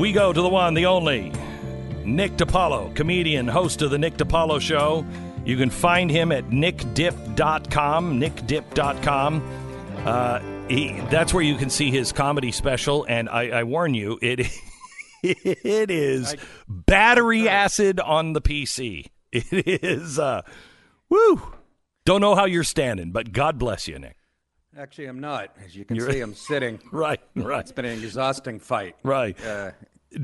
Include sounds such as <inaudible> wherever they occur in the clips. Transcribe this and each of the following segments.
We go to the one, the only, Nick DiPaolo, comedian, host of the Nick DiPaolo Show. You can find him at nickdip.com, nickdip.com. Uh, he, that's where you can see his comedy special, and I, I warn you, it <laughs> it is battery acid on the PC. It is, uh, woo. Don't know how you're standing, but God bless you, Nick. Actually, I'm not. As you can You're- see, I'm sitting. <laughs> Right, right, It's been an exhausting fight. right. Uh,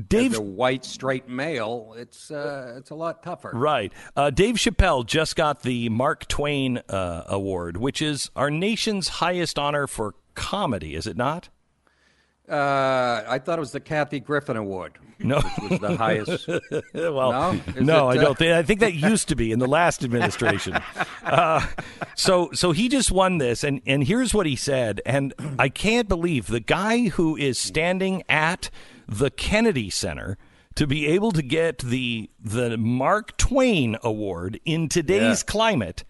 Dave, as a white straight male, it's uh, it's a lot tougher. right. Uh, Dave Chappelle just got the Mark Twain uh, Award, which is our nation's highest honor for comedy, is it not? Uh, I thought it was the Kathy Griffin Award, No. which was the highest. <laughs> well, No? No, it, I uh, don't think. I think that used to be in the last administration. <laughs> Uh, so, so he just won this, and and here's what he said, and I can't believe the guy who is standing at the Kennedy Center to be able to get the the Mark Twain Award in today's Yeah. climate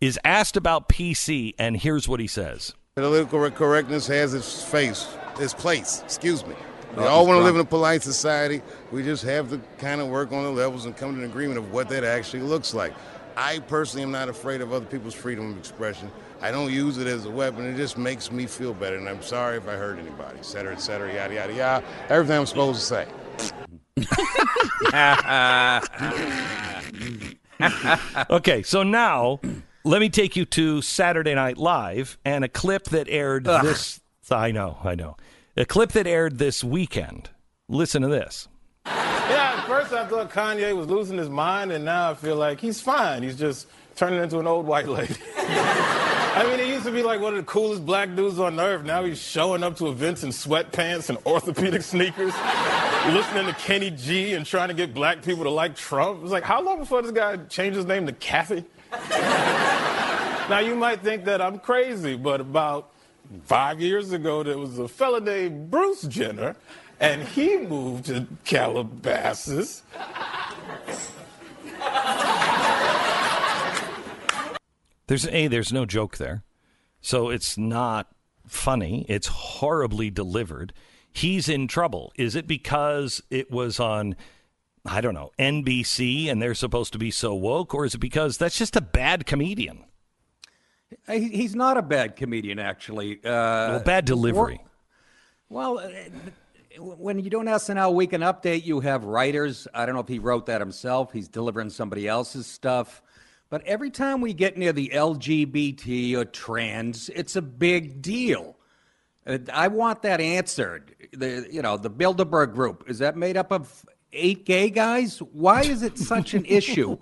is asked about PC, and here's what he says. Political correctness has its face, its place. Excuse me. We Oh, all want to uh, live in a polite society. We just have to kind of work on the levels and come to an agreement of what that actually looks like. I personally am not afraid of other people's freedom of expression. I don't use it as a weapon. It just makes me feel better. And I'm sorry if I hurt anybody, et cetera, et cetera, yada, yada, yada. Everything I'm supposed to say. <laughs> Okay, so now let me take you to Saturday Night Live and a clip that aired this. I know, I know. A clip that aired this weekend. Listen to this. Yeah, at first I thought Kanye was losing his mind, and now I feel like he's fine. He's just turning into an old white lady. <laughs> I mean, he used to be like one of the coolest black dudes on earth. Now he's showing up to events in sweatpants and orthopedic sneakers, listening to Kenny G and trying to get black people to like Trump. It's like, how long before this guy changed his name to Kathy? <laughs> now, you might think that I'm crazy, but about five years ago, there was a fella named Bruce Jenner, and he moved to Calabasas. There's a there's no joke there. So it's not funny. It's horribly delivered. He's in trouble. Is it because it was on I don't know, NBC and they're supposed to be so woke or is it because that's just a bad comedian? He's not a bad comedian, actually. Uh, Well, bad delivery. Well, uh, when you do an SNL Weekend Update, you have writers. I don't know if he wrote that himself. He's delivering somebody else's stuff. But every time we get near the LGBT or trans, it's a big deal. Uh, I want that answered. The you know the Bilderberg Group is that made up of eight gay guys? Why is it such an issue?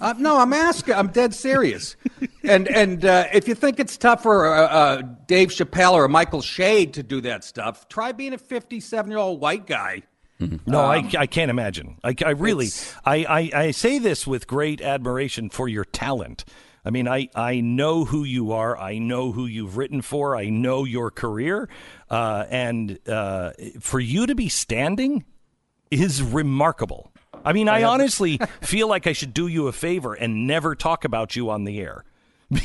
Uh, no, I'm asking. I'm dead serious. And and uh, if you think it's tough for uh, uh, Dave Chappelle or Michael Che to do that stuff, try being a 57 year old white guy. No, I, I can't imagine. I, I really, I, I, I say this with great admiration for your talent. I mean, I, I know who you are. I know who you've written for. I know your career. Uh, and uh, for you to be standing is remarkable. I mean, I honestly <laughs> feel like I should do you a favor and never talk about you on the air.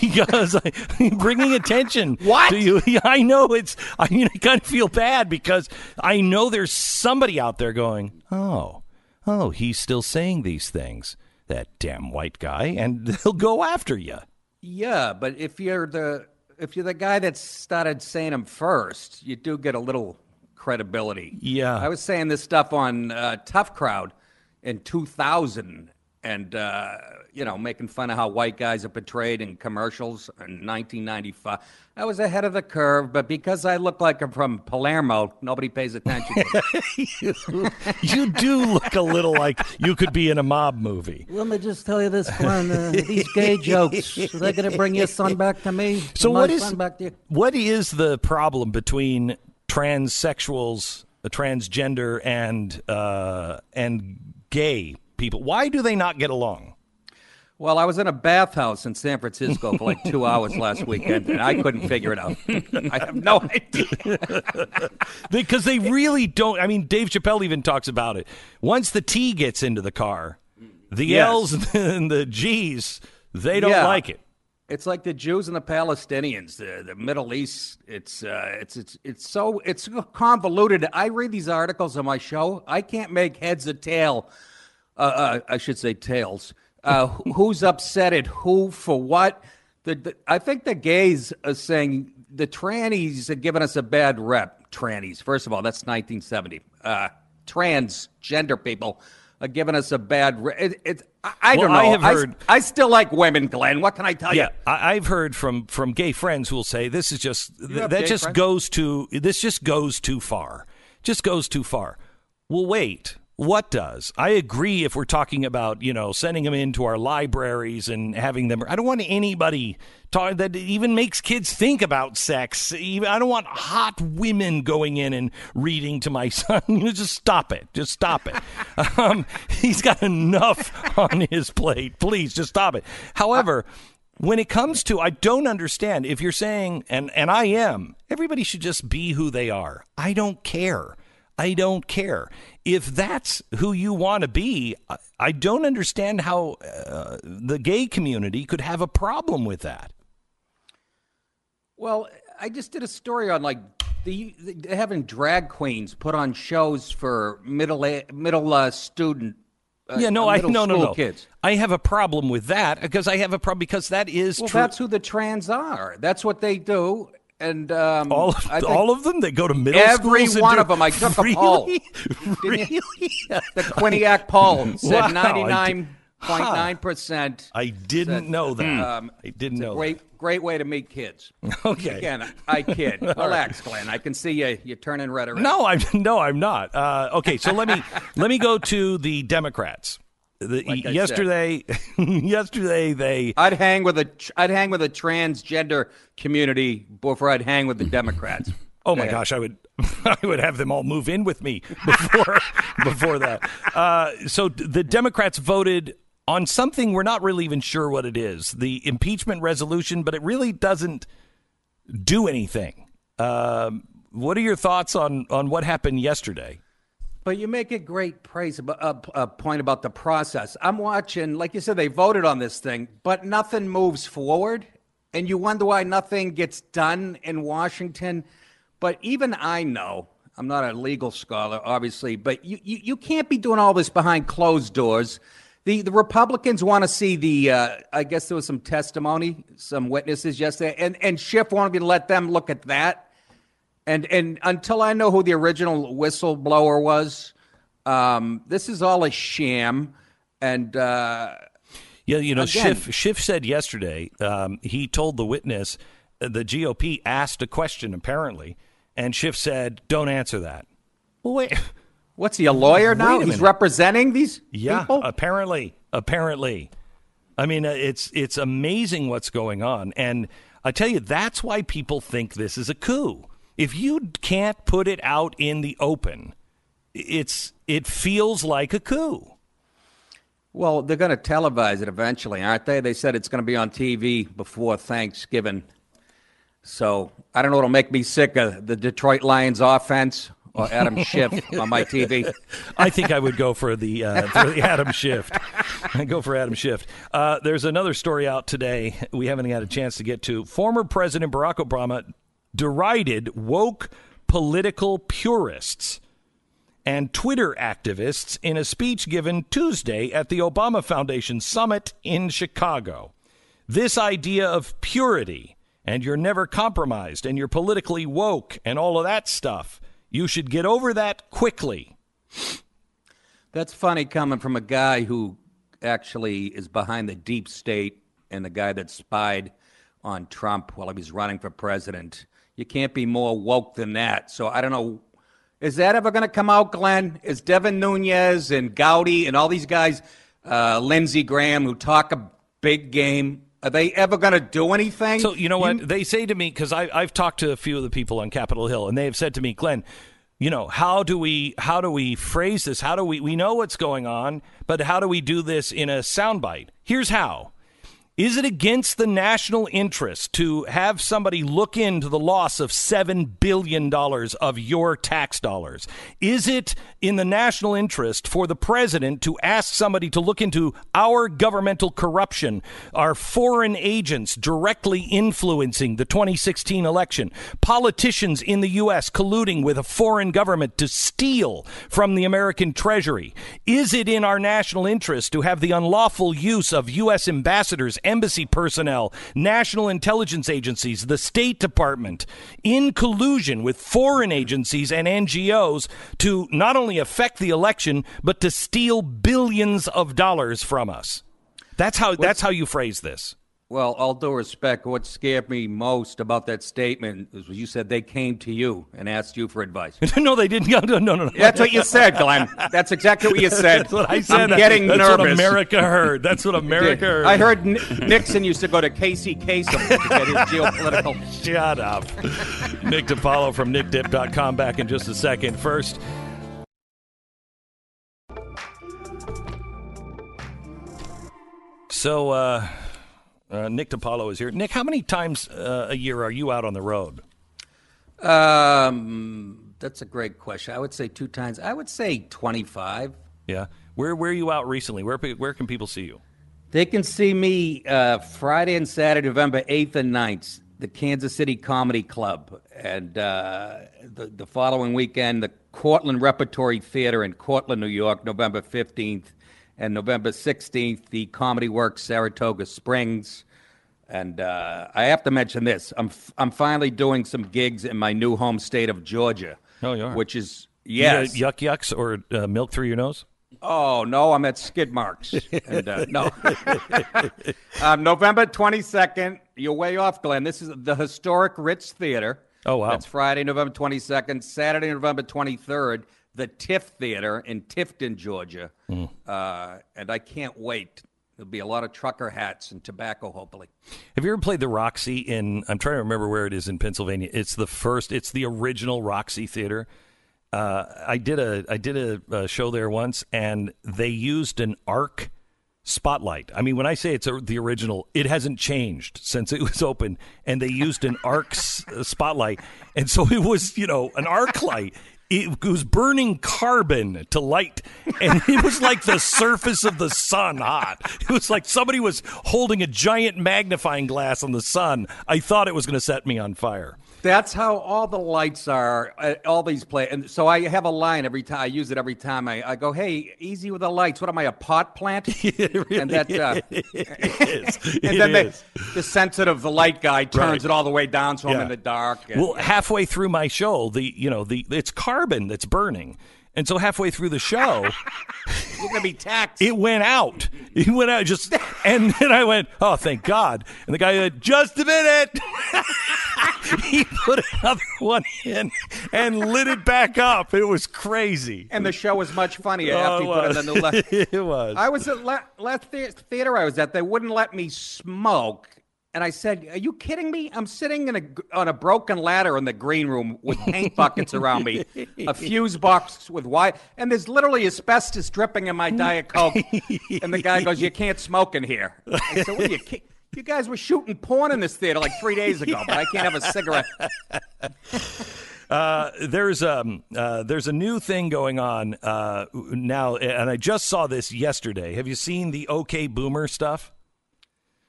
Because I, <laughs> bringing attention What? to you, <laughs> Yeah, I know it's. I mean, I kind of feel bad because I know there's somebody out there going, "Oh, oh, he's still saying these things." That damn white guy, and <laughs> they'll go after you. Yeah, but if you're the if you're the guy that started saying them first, you do get a little credibility. Yeah. I was saying this stuff on uh, Tough Crowd in 2000, and uh, you know, making fun of how white guys are portrayed in commercials in 1995. I was ahead of the curve, but because I look like I'm from Palermo, nobody pays attention. to me. <laughs> You do look a little like you could be in a mob movie. Let me just tell you this, Glenn. Uh, these gay jokes, they're going to bring your son back to me. So what is, back to you? what is the problem between transsexuals, uh, transgender, and uh, and gay people? Why do they not get along? Well, I was in a bathhouse in San Francisco for like two hours last weekend, and I couldn't figure it out. I have no idea. <laughs> Because they really don't. I mean, Dave Chappelle even talks about it. Once the T gets into the car, the Yes. L's <laughs> and the G's, they don't Yeah. like it. It's like the Jews and the Palestinians, the, the Middle East. It's uh, it's it's it's so it's convoluted. I read these articles on my show. I can't make heads or tail. Uh, uh, I should say tails. Uh, who's upset at who for what? The, the, I think the gays are saying the trannies are giving us a bad rep. Trannies, first of all, that's 1970. Uh, transgender people are giving us a bad. Re- it, it, I, I Well, don't know. I have heard- I, still like women, Glenn. What can I tell Yeah, you? I, I've heard from from gay friends who will say this is just th- that just friends? goes to this just goes too far, just goes too far. Well, wait, what does? I agree if we're talking about you know sending them into our libraries and having them. I don't want anybody talk, that even makes kids think about sex. Even, I don't want hot women going in and reading to my <laughs> son. You know, just stop it. Just stop it. <laughs> um, he's got enough on his plate. Please, just stop it. However when it comes to i don't understand if you're saying and and i am everybody should just be who they are i don't care i don't care if that's who you want to be I- don't understand how uh, the gay community could have a problem with that Well, I just did a story on like the, the having drag queens put on shows for middle middle uh, student. Uh, yeah no uh, i no no no kids. i have a problem with that because i have a problem because that is Well, true that's who the trans are. That's what they do. And um, all of, I all of them that go to middle every one do- of them. I took a <laughs> poll. really <laughs> <laughs> the Quinnipiac poll said ninety nine point nine percent. I didn't know that. Um, I didn't know. Great, great way to meet kids. Okay. Again, I kid. Relax, Glenn. I can see you. You're turning red around. No, I'm no, I'm not. Uh, okay, so let me let me go to the Democrats. The, Like yesterday, <laughs> yesterday they I'd hang with a I'd hang with a transgender community before I'd hang with the Democrats. <laughs> Oh my gosh, I would <laughs> I would have them all move in with me before before that. Uh, so the Democrats voted on something we're not really even sure what it is, the impeachment resolution, but it really doesn't do anything. Um, what are your thoughts on on what happened yesterday? But you make a great praise about p- uh, point about the process. I'm watching, like you said, they voted on this thing, but nothing moves forward, and you wonder why nothing gets done in Washington. But even I know, I'm not a legal scholar, obviously, but you you, you can't be doing all this behind closed doors. The, the Republicans want to see the. Uh, I guess there was some testimony, some witnesses yesterday, and and Schiff wanted to let them look at that. And and until I know who the original whistleblower was, um, this is all a sham. And uh, Yeah, you know, Again- Schiff Schiff said yesterday um, he told the witness uh, the GOP asked a question apparently, and Schiff said, "Don't answer that." Well, wait, <laughs> what's he a lawyer now? A He's representing these yeah, people. apparently, apparently. I mean, uh, it's it's amazing what's going on, and I tell you, that's why people think this is a coup. If you can't put it out in the open, it's it feels like a coup. well, they're going to televise it eventually, aren't they? They said it's going to be on TV before Thanksgiving. So I don't know what'll make me sick of the Detroit Lions offense or Adam <laughs> Schiff on my TV. I think I would go for the uh, for the Adam Schiff. I <laughs> go for Adam Schiff. Uh, there's another story out today we haven't had a chance to get to. Former President Barack Obama derided woke political purists and Twitter activists in a speech given Tuesday at the Obama Foundation summit in Chicago. This idea of purity and you're never compromised and you're politically woke and all of that stuff. You should get over that quickly. That's funny coming from a guy who actually is behind the deep state and the guy that spied on Trump while he was running for president. You can't be more woke than that. So I don't know. Is that ever going to come out, Glenn? Is Devin Nunes and Gowdy and all these guys, uh, Lindsey Graham, who talk a big game, are they ever going to do anything? So you know what they say to me because I've talked to a few of the people on Capitol Hill, and they have said to me, Glenn, you know how do we how do we phrase this? How do we we know what's going on, but how do we do this in a soundbite? Here's how: Is it against the national interest to have somebody look into the loss of $7 billion of your tax dollars? Is it in the national interest for the president to ask somebody to look into our governmental corruption, our foreign agents directly influencing the 2016 election, politicians in the U.S. colluding with a foreign government to steal from the American Treasury? Is it in our national interest to have the unlawful use of U.S. ambassadors, embassy personnel, national intelligence agencies, the State Department, in collusion with foreign agencies and NGOs to not only affect the election, but to steal billions of dollars from us? That's how, that's how you phrase this. Well, all due respect, what scared me most about that statement is when you said they came to you and asked you for advice. <laughs> no, they didn't. <laughs> No, no, no, no. That's what you said, Glenn. That's exactly what you said. That's what I said. I'm getting That's nervous. what America heard. That's what <laughs> America heard. I heard Nixon used to go to Casey Kasem to get his geopolitical. Shut up. Nick DiPaolo from nickdip.com back in just a second. First, so uh, uh, Nick DiPaolo is here. Nick, how many times uh, a year are you out on the road? Um, that's a great question. I would say two times. I would say 25. Yeah. Where where are you out recently? Where where can people see you? They can see me uh, Friday and Saturday, November 8th and 9th, the Kansas City Comedy Club. And uh, the, the following weekend, the Cortland Repertory Theater in Cortland, New York, November 15th. And November 16th, the Comedy Works Saratoga Springs. And uh, I have to mention this I'm, f- I'm finally doing some gigs in my new home state of Georgia. Oh, you are? Which is, yes. yuck yucks or uh, milk through your nose? Oh no, I'm at skid marks. and, uh, no, <laughs> um, November 22nd. You're way off, Glenn. This is the historic Ritz Theater. Oh, wow. That's Friday, November 22nd. Saturday, November 23rd, the Tift Theater in Tifton, Georgia. Hmm. Uh, and I can't wait. There'll be a lot of trucker hats and tobacco, hopefully. Have you ever played the Roxy in? I'm trying to remember where it is in Pennsylvania. It's the first. It's the original Roxy Theater. Uh, I did a I did a, a show there once, and they used an arc spotlight. I mean, when I say it's a, the original, it hasn't changed since it was open, and they used an arc s- <laughs> spotlight, and so it was you know an arc light. It was burning carbon to light, and it was like the surface of the sun hot. It was like somebody was holding a giant magnifying glass on the sun. I thought it was going to set me on fire. That's how all the lights are. All these play, and so I have a line every time. I use it every time. I, I go, "Hey, easy with the lights. What am I, a pot plant?" <laughs> and that, uh, <laughs> and then the, sensitive, the light guy turns Right. it all the way down, so I'm in the dark. and- Well, halfway through my show, the you know the it's carbon that's burning, and so halfway through the show, <laughs> you're gonna be taxed. it went out. It went out just, and then I went, oh, thank God. And the guy went, just a minute. <laughs> he put another one in and lit it back up. It was crazy. and the show was much funnier Oh, after it put in the new left. <laughs> it was. I was at la- last the- theater I was at. They wouldn't let me smoke, and I said, "Are you kidding me? I'm sitting in a on a broken ladder in the green room with paint buckets around me, a fuse box with white, and there's literally asbestos dripping in my diet coke." and the guy goes, "You can't smoke in here." I said, "What are you?" ki- You guys were shooting porn in this theater like three days ago, but I can't have a cigarette. <laughs> Uh, there's um uh, there's a new thing going on uh, now, and I just saw this yesterday. Have you seen the OK Boomer stuff?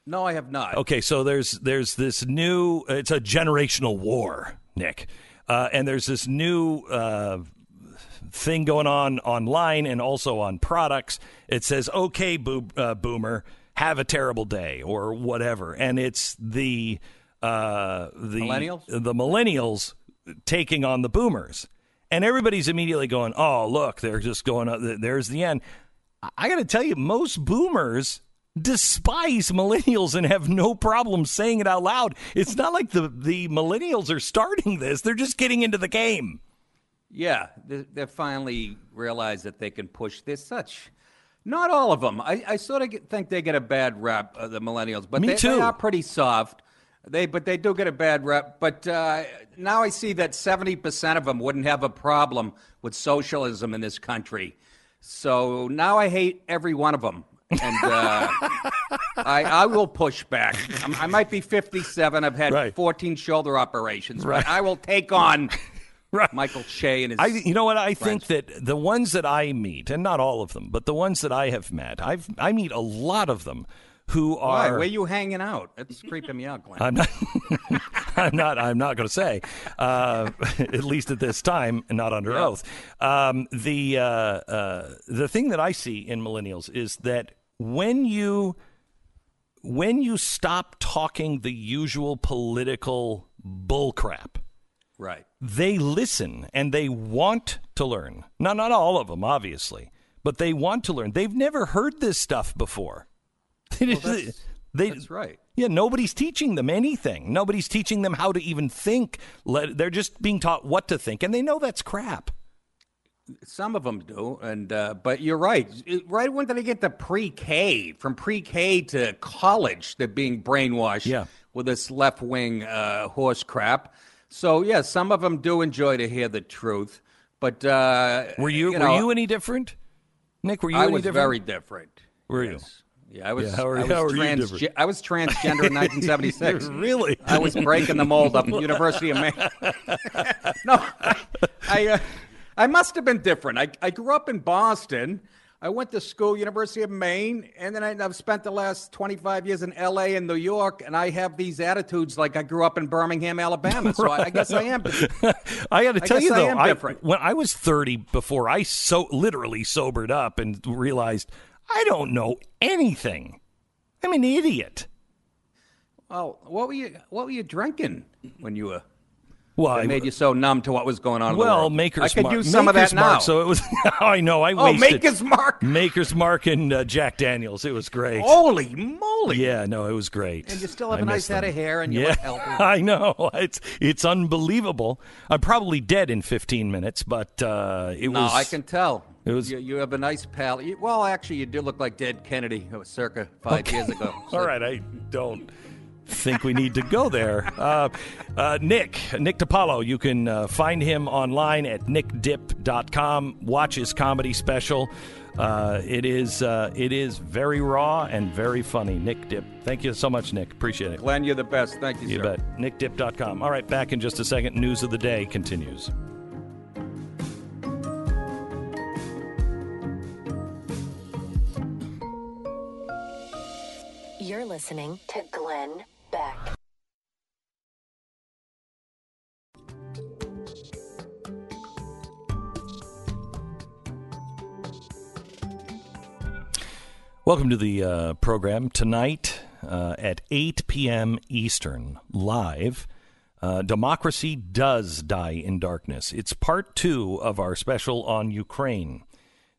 No, I have not. Okay, so there's there's this new. It's a generational war, Nick, uh, and there's this new uh, thing going on online and also on products. It says, "Okay, boo- uh, boomer, have a terrible day" or whatever, and it's the uh, the Millennials? the millennials taking on the boomers, and everybody's immediately going, "Oh, look, they're just going. up There's the end." I- got to tell you, most boomers despise millennials and have no problem saying it out loud. It's not like the the millennials are starting this; they're just getting into the game. Yeah, they, they finally realize that they can push. There's such, not all of them. I, I sort of get, think they get a bad rep, uh, the millennials, but Me they, too. they are pretty soft. They, but they do get a bad rep. But uh, now I see that 70% of them wouldn't have a problem with socialism in this country. So now I hate every one of them. And uh, <laughs> I, I will push back. I'm, I might be 57. I've had Right. 14 shoulder operations, Right. but I will take on <laughs> <laughs> Right. Michael Che and his. I, you know what? I think that the ones that I meet, and not all of them, but the ones that I have met, I've I meet a lot of them who are Why? are. Where you hanging out? It's creeping me out, Glenn. I'm not. <laughs> I'm not. I'm not going to say. Uh, <laughs> at least at this time, and not under oath. Um, the uh, uh, the thing that I see in millennials is that when you when you stop talking the usual political bullcrap, right. They listen and they want to learn. Not not all of them, obviously, but they want to learn. They've never heard this stuff before. <laughs> that's- they, That's right. yeah, nobody's teaching them anything. Nobody's teaching them how to even think. They're just being taught what to think, and they know that's crap. Some of them do, and uh, but you're right. Right when they get to pre-K, from pre-K to college, they're being brainwashed Yeah. with this left-wing uh, horse crap. So yeah, some of them do enjoy to hear the truth. But uh, Were you, know, were you any different, Nick? Were you I any was different? very different. Were you? Yes. Yeah, I was. Yeah, how are- I was, how are you different? I was transgender in <laughs> 1976. really? I was breaking the mold up <laughs> at University of Maine. <laughs> no, I, uh, I must have been different. I, I grew up in Boston. I went to school, University of Maine, and then I, I've spent the last 25 years in L.A. and New York, and I have these attitudes like I grew up in Birmingham, Alabama. So I, I <laughs> guess I am. <laughs> I got to I tell you I though, different. when I was 30, before I so literally sobered up and realized I don't know anything. I'm an idiot. Well, what were you? What were you drinking when you were? Well, That I- made you so numb to what was going on. well, world? Maker's I could Mark. use some Maker's of that Mark, now. So it was. <laughs> I know. I wasted. oh, wasted. Maker's Mark! Maker's Mark and uh, Jack Daniels. It was great. Holy moly! Yeah, no, it was great. And you still have I a nice miss head them. of hair, and you yeah, look <laughs> healthy. I know. It's it's unbelievable. I'm probably dead in 15 minutes, but uh, it No, was. I can tell. It was- You, you have a nice pal. Well, actually, you do look like dead Kennedy, It was circa five years ago. So- <laughs> All right, I don't think we need to go there. Uh, uh, Nick, Nick DiPaolo, you can uh, find him online at nickdip.com. Watch his comedy special. Uh, it is uh, it is very raw and very funny. Nick Dip. Thank you so much, Nick. Appreciate it. Glenn, you're the best. Thank you, You sir. bet. NickDip.com. All right, back in just a second. News of the day continues. You're listening to Glenn Beck. Welcome to the uh, program tonight uh, at 8 p.m. Eastern, live. Uh, Democracy Does Die in Darkness. It's part two of our special on Ukraine.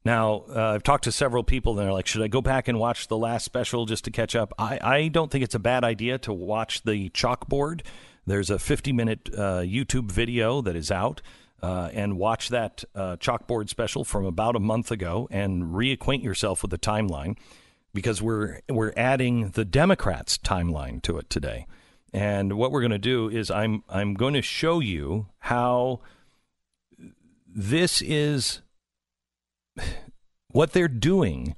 Now, uh, I've talked to several people, and they're like, should I go back and watch the last special just to catch up? I, I don't think it's a bad idea to watch the chalkboard. There's a 50 minute uh, YouTube video that is out. Uh, and watch that uh, chalkboard special from about a month ago and reacquaint yourself with the timeline because we're we're adding the Democrats' timeline to it today. And what we're going to do is I'm I'm going to show you how this is what they're doing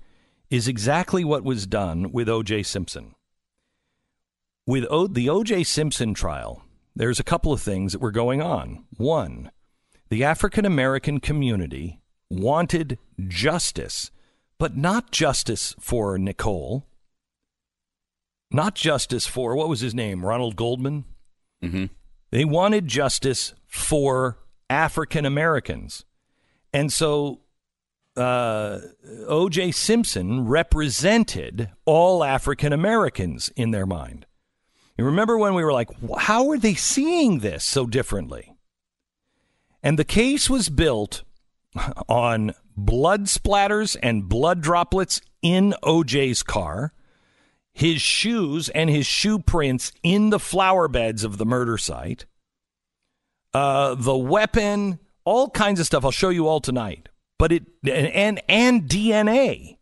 is exactly what was done with O.J. Simpson. With o- the O.J. Simpson trial, there's a couple of things that were going on. One, the African American community wanted justice, but not justice for Nicole, not justice for, what was his name, Ronald Goldman? Mhm. They wanted justice for African Americans. And so uh, O.J. Simpson represented all African Americans in their mind. You remember when we were like, how are they seeing this so differently? And the case was built on blood splatters and blood droplets in OJ's car, his shoes and his shoe prints in the flower beds of the murder site, uh, the weapon, all kinds of stuff. I'll show you all tonight. But it and and, and DNA.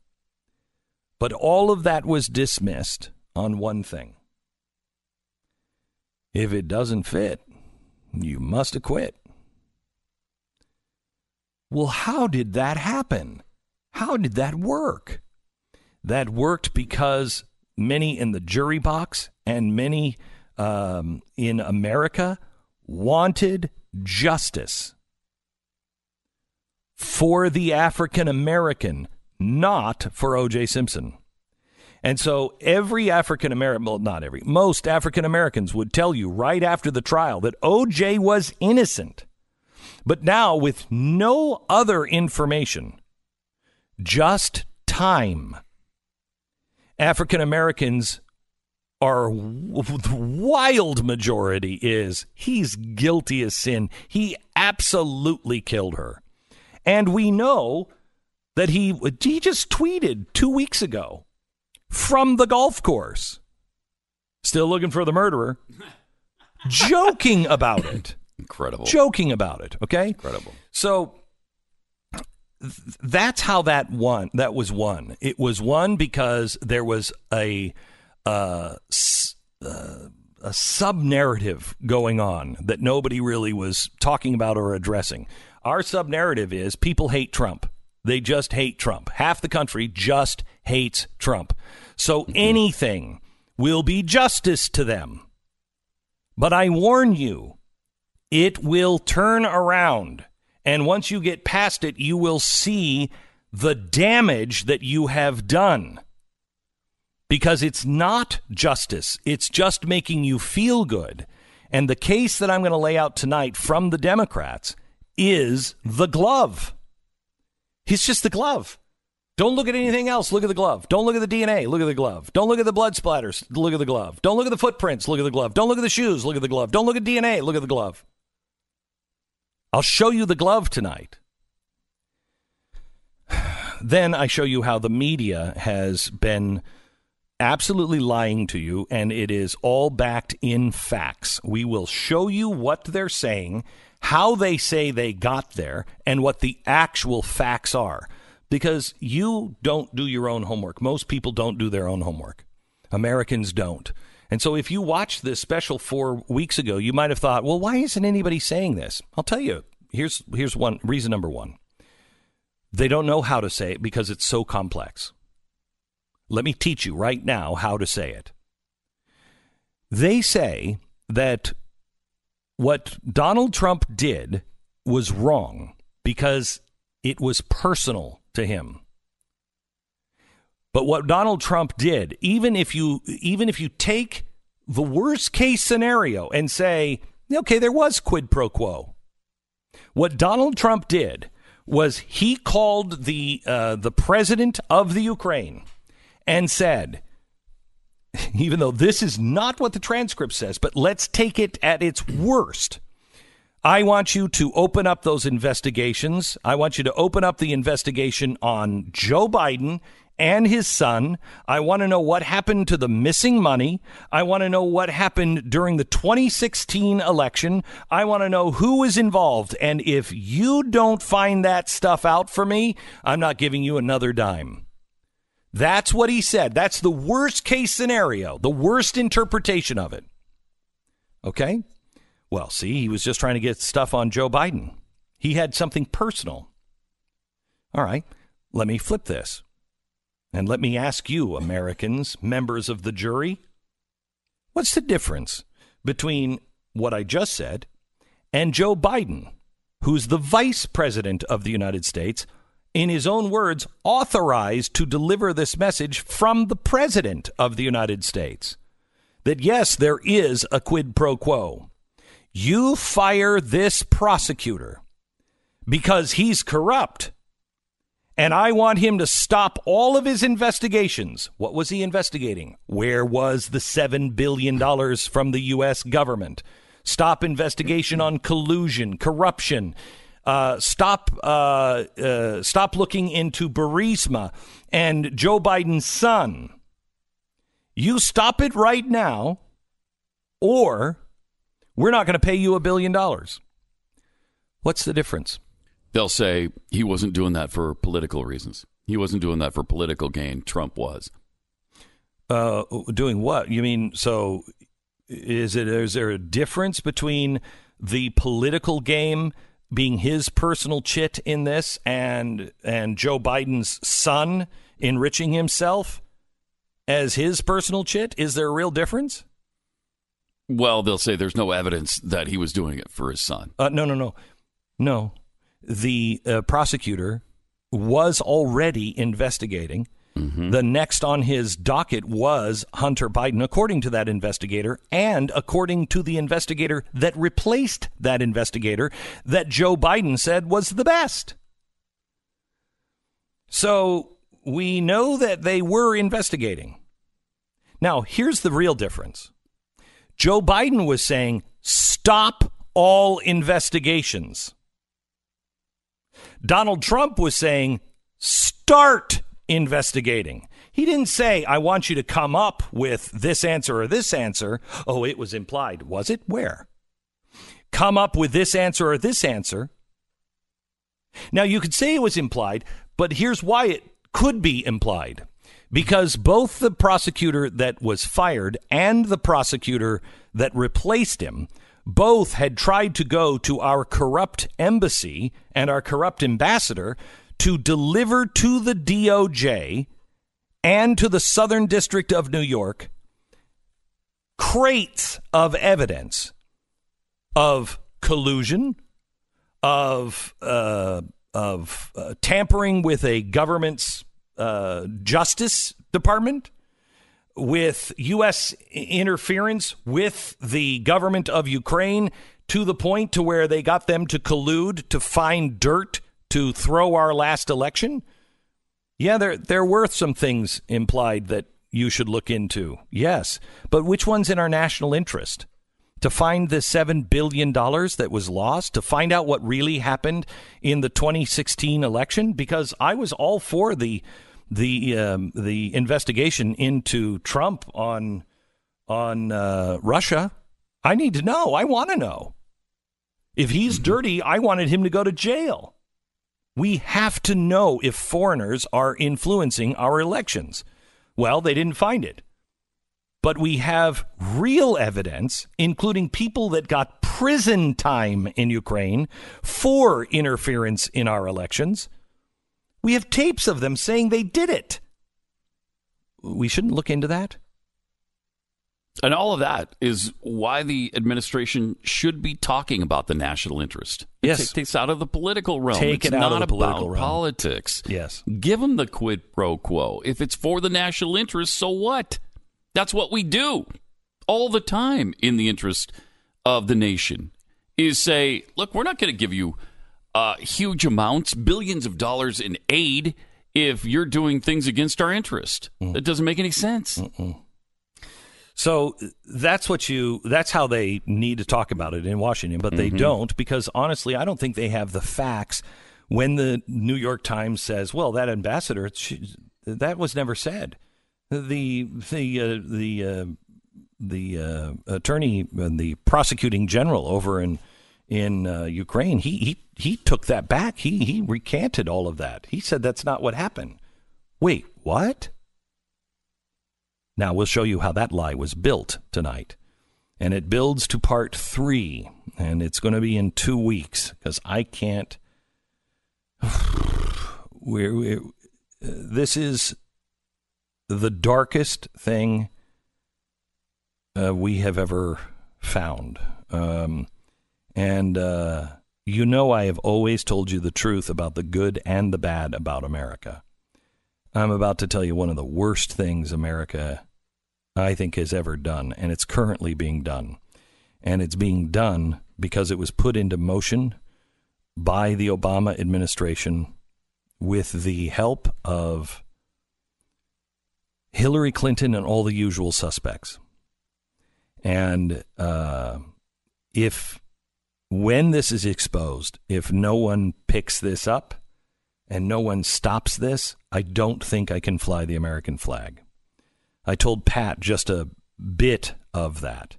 But all of that was dismissed on one thing. If it doesn't fit, you must acquit. Well, how did that happen? How did that work? That worked because many in the jury box and many um, in America wanted justice for the African American, not for O.J. Simpson. And so every African American, well, not every, most African Americans would tell you right after the trial that OJ was innocent. But now, with no other information, just time, African Americans are the wild majority is he's guilty as sin. He absolutely killed her. And we know that he he just tweeted 2 weeks ago from the golf course. Still looking for the murderer. <laughs> joking about it. Incredible. Joking about it, okay? Incredible. So th- that's how that won. That was won. It was won because there was a uh, s- uh, a sub narrative going on that nobody really was talking about or addressing. Our sub narrative is people hate Trump. They just hate Trump. Half the country just hates Trump. So mm-hmm. anything will be justice to them. But I warn you, it will turn around. And once you get past it, you will see the damage that you have done. Because it's not justice, it's just making you feel good. And the case that I'm going to lay out tonight from the Democrats is the glove. He's just the glove. Don't look at anything else. Look at the glove. Don't look at the DNA. Look at the glove. Don't look at the blood splatters. Look at the glove. Don't look at the footprints. Look at the glove. Don't look at the shoes. Look at the glove. Don't look at DNA. Look at the glove. I'll show you the glove tonight. Then I show you how the media has been absolutely lying to you, and it is all backed in facts. We will show you what they're saying, how they say they got there, and what the actual facts are. Because you don't do your own homework. Most people don't do their own homework. Americans don't. And so if you watched this special four weeks ago, you might have thought, well, why isn't anybody saying this? I'll tell you. Here's here's one reason number one. They don't know how to say it because it's so complex. Let me teach you right now how to say it. They say that what Donald Trump did was wrong because it was personal to him. But what Donald Trump did, even if you even if you take the worst case scenario and say, okay, there was quid pro quo. What Donald Trump did was he called the uh, the president of the Ukraine and said, <laughs> even though this is not what the transcript says, but let's take it at its worst. I want you to open up those investigations. I want you to open up the investigation on Joe Biden and his son. I want to know what happened to the missing money. I want to know what happened during the 2016 election. I want to know who was involved. And if you don't find that stuff out for me, I'm not giving you another dime. That's what he said. That's the worst case scenario, the worst interpretation of it. Okay? Well, see, he was just trying to get stuff on Joe Biden. He had something personal. All right, let me flip this. And let me ask you, Americans, members of the jury, what's the difference between what I just said and Joe Biden, who's the vice president of the United States, in his own words, authorized to deliver this message from the president of the United States? That yes, there is a quid pro quo. You fire this prosecutor because he's corrupt and I want him to stop all of his investigations. What was he investigating? Where was the $7 billion from the U.S. government? Stop investigation on collusion, corruption. Uh, stop, uh, uh, stop looking into Burisma and Joe Biden's son. You stop it right now, or we're not going to pay you a billion dollars. What's the difference? They'll say he wasn't doing that for political reasons. He wasn't doing that for political gain. Trump was. Uh, doing what? You mean so? Is it? Is there a difference between the political game being his personal chit in this and and Joe Biden's son enriching himself? as his personal chit? Is there a real difference? Well, they'll say there's no evidence that he was doing it for his son. Uh, no, no, no, no. The uh, prosecutor was already investigating. Mm-hmm. The next on his docket was Hunter Biden, according to that investigator, and according to the investigator that replaced that investigator, that Joe Biden said was the best. So we know that they were investigating. Now, here's the real difference Joe Biden was saying, stop all investigations. Donald Trump was saying, start investigating. He didn't say, I want you to come up with this answer or this answer. Oh, it was implied. Was it? Where? Come up with this answer or this answer. Now, you could say it was implied, but here's why it could be implied. Because both the prosecutor that was fired and the prosecutor that replaced him both had tried to go to our corrupt embassy and our corrupt ambassador to deliver to the DOJ and to the Southern District of New York crates of evidence of collusion, of uh, of uh, tampering with a government's uh, justice department, with U.S. interference with the government of Ukraine to the point to where they got them to collude to find dirt to throw our last election. Yeah, there there were some things implied that you should look into. Yes, but which one's in our national interest? To find the $7 billion that was lost, to find out what really happened in the 2016 election? Because I was all for the the um, the investigation into Trump on on uh, Russia. I need to know. I want to know. If he's dirty, I wanted him to go to jail. We have to know if foreigners are influencing our elections. Well, they didn't find it. But we have real evidence, including people that got prison time in Ukraine for interference in our elections. We have tapes of them saying they did it. We shouldn't look into that. And all of that is why the administration should be talking about the national interest. Yes. Take this out of the political realm. Take it's it out not of the political about realm. politics. Yes. Give them the quid pro quo. If it's for the national interest, so what? That's what we do all the time in the interest of the nation. Is say, look, we're not going to give you uh, huge amounts, billions of dollars in aid if you're doing things against our interest. Mm. That doesn't make any sense. So that's what you that's how they need to talk about it in Washington, but they don't because honestly, I don't think they have the facts when the New York Times says, "Well, that ambassador she, that was never said." The the uh, the uh, the uh, attorney and the prosecuting general over in in uh, Ukraine, he, he he took that back. He he recanted all of that. He said that's not what happened. Wait, what? Now, we'll show you how that lie was built tonight. And it builds to part three, and it's going to be in two weeks because I can't. <sighs> We're, we're, this is the darkest thing uh, we have ever found. Um, and uh, you know, I have always told you the truth about the good and the bad about America. I'm about to tell you one of the worst things America, I think, has ever done, and it's currently being done. And it's being done because it was put into motion by the Obama administration with the help of Hillary Clinton and all the usual suspects. And uh, if, when this is exposed, if no one picks this up, and no one stops this, I don't think I can fly the American flag. I told Pat just a bit of that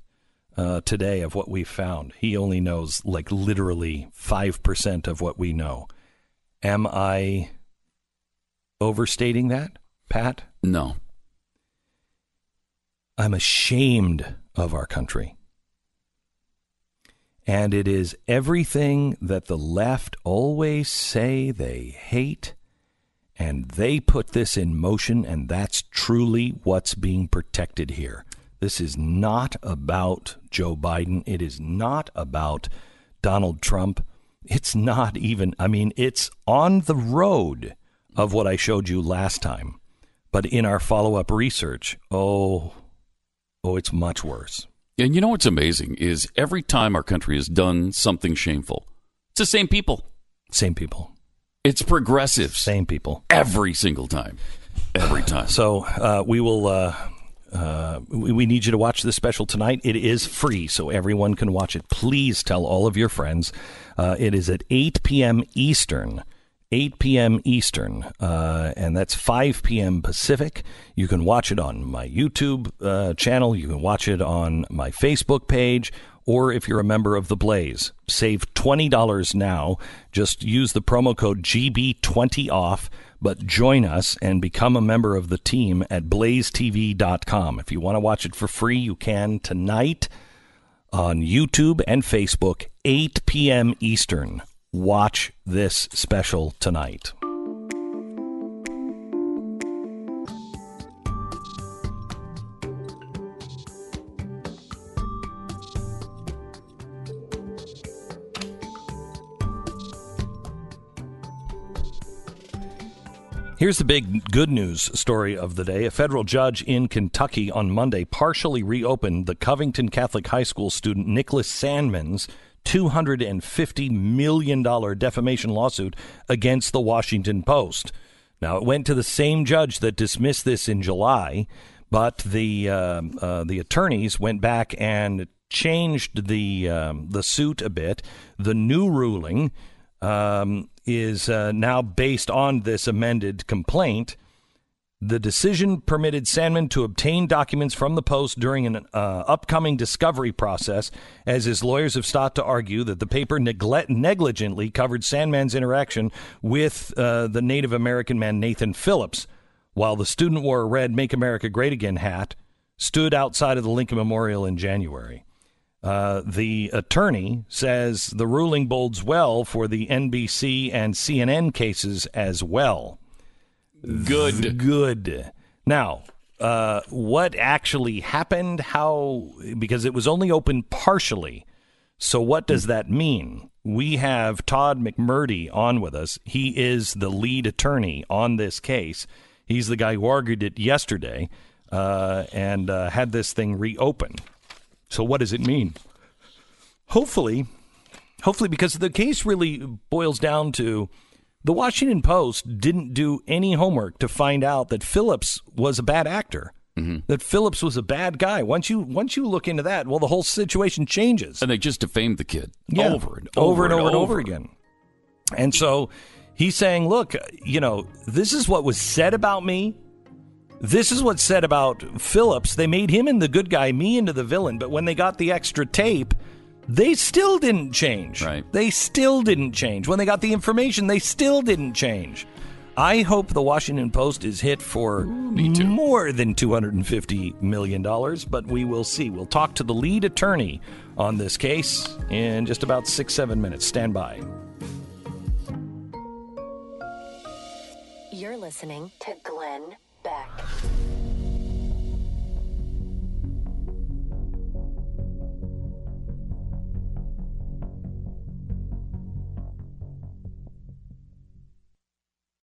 uh, today of what we found. He only knows like literally 5% of what we know. Am I overstating that, Pat? No. I'm ashamed of our country. And it is everything that the left always say they hate And they put this in motion, and that's truly what's being protected here. This is not about Joe Biden. It is not about Donald Trump. It's not even, I mean, it's on the road of what I showed you last time. But in our follow up research, oh, oh, it's much worse. And you know what's amazing is every time our country has done something shameful, it's the same people. Same people. It's progressives. Same people. Every single time. Every time. So uh, we will. Uh, uh, we, we need you to watch this special tonight. It is free, so everyone can watch it. Please tell all of your friends. Uh, it is at 8 p.m. Eastern. 8 p.m. Eastern, uh, and that's 5 p.m. Pacific. You can watch it on my YouTube uh, channel. You can watch it on my Facebook page, or if you're a member of The Blaze, save $20 now. Just use the promo code GB20 off, but join us and become a member of the team at blazetv.com. If you want to watch it for free, you can tonight on YouTube and Facebook, 8 p.m. Eastern watch this special tonight. Here's the big good news story of the day. A federal judge in Kentucky on Monday partially reopened the Covington Catholic High School student Nicholas Sandmann's $250 million defamation lawsuit against the Washington Post. Now, it went to the same judge that dismissed this in July, but the, uh, uh, the attorneys went back and changed the, um, the suit a bit. The new ruling um, is uh, now based on this amended complaint. The decision permitted Sandmann to obtain documents from the Post during an uh, upcoming discovery process, as his lawyers have sought to argue that the paper negligently covered Sandmann's interaction with uh, the Native American man Nathan Phillips, while the student wore a red Make America Great Again hat, stood outside of the Lincoln Memorial in January. Uh, the attorney says the ruling bodes well for the NBC and CNN cases as well. Good. Good. Now, uh, what actually happened? How? Because it was only open partially. So, what does that mean? We have Todd McMurtry on with us. He is the lead attorney on this case. He's the guy who argued it yesterday uh, and uh, had this thing reopened. So, what does it mean? Hopefully, hopefully, because the case really boils down to the Washington Post didn't do any homework to find out that Phillips was a bad actor. Mm-hmm. That Phillips was a bad guy. Once you once you look into that, well, the whole situation changes. And they just defamed the kid Yeah. over and over, over, and over and over again. And so he's saying, look, you know, this is what was said about me. This is what's said about Phillips. They made him into the good guy, me into the villain. But when they got the extra tape, they still didn't change. Right. They still didn't change. When they got the information, they still didn't change. I hope the Washington Post is hit for more than $250 million, but we will see. We'll talk to the lead attorney on this case in just about six, seven minutes. Stand by. You're listening to Glenn Beck.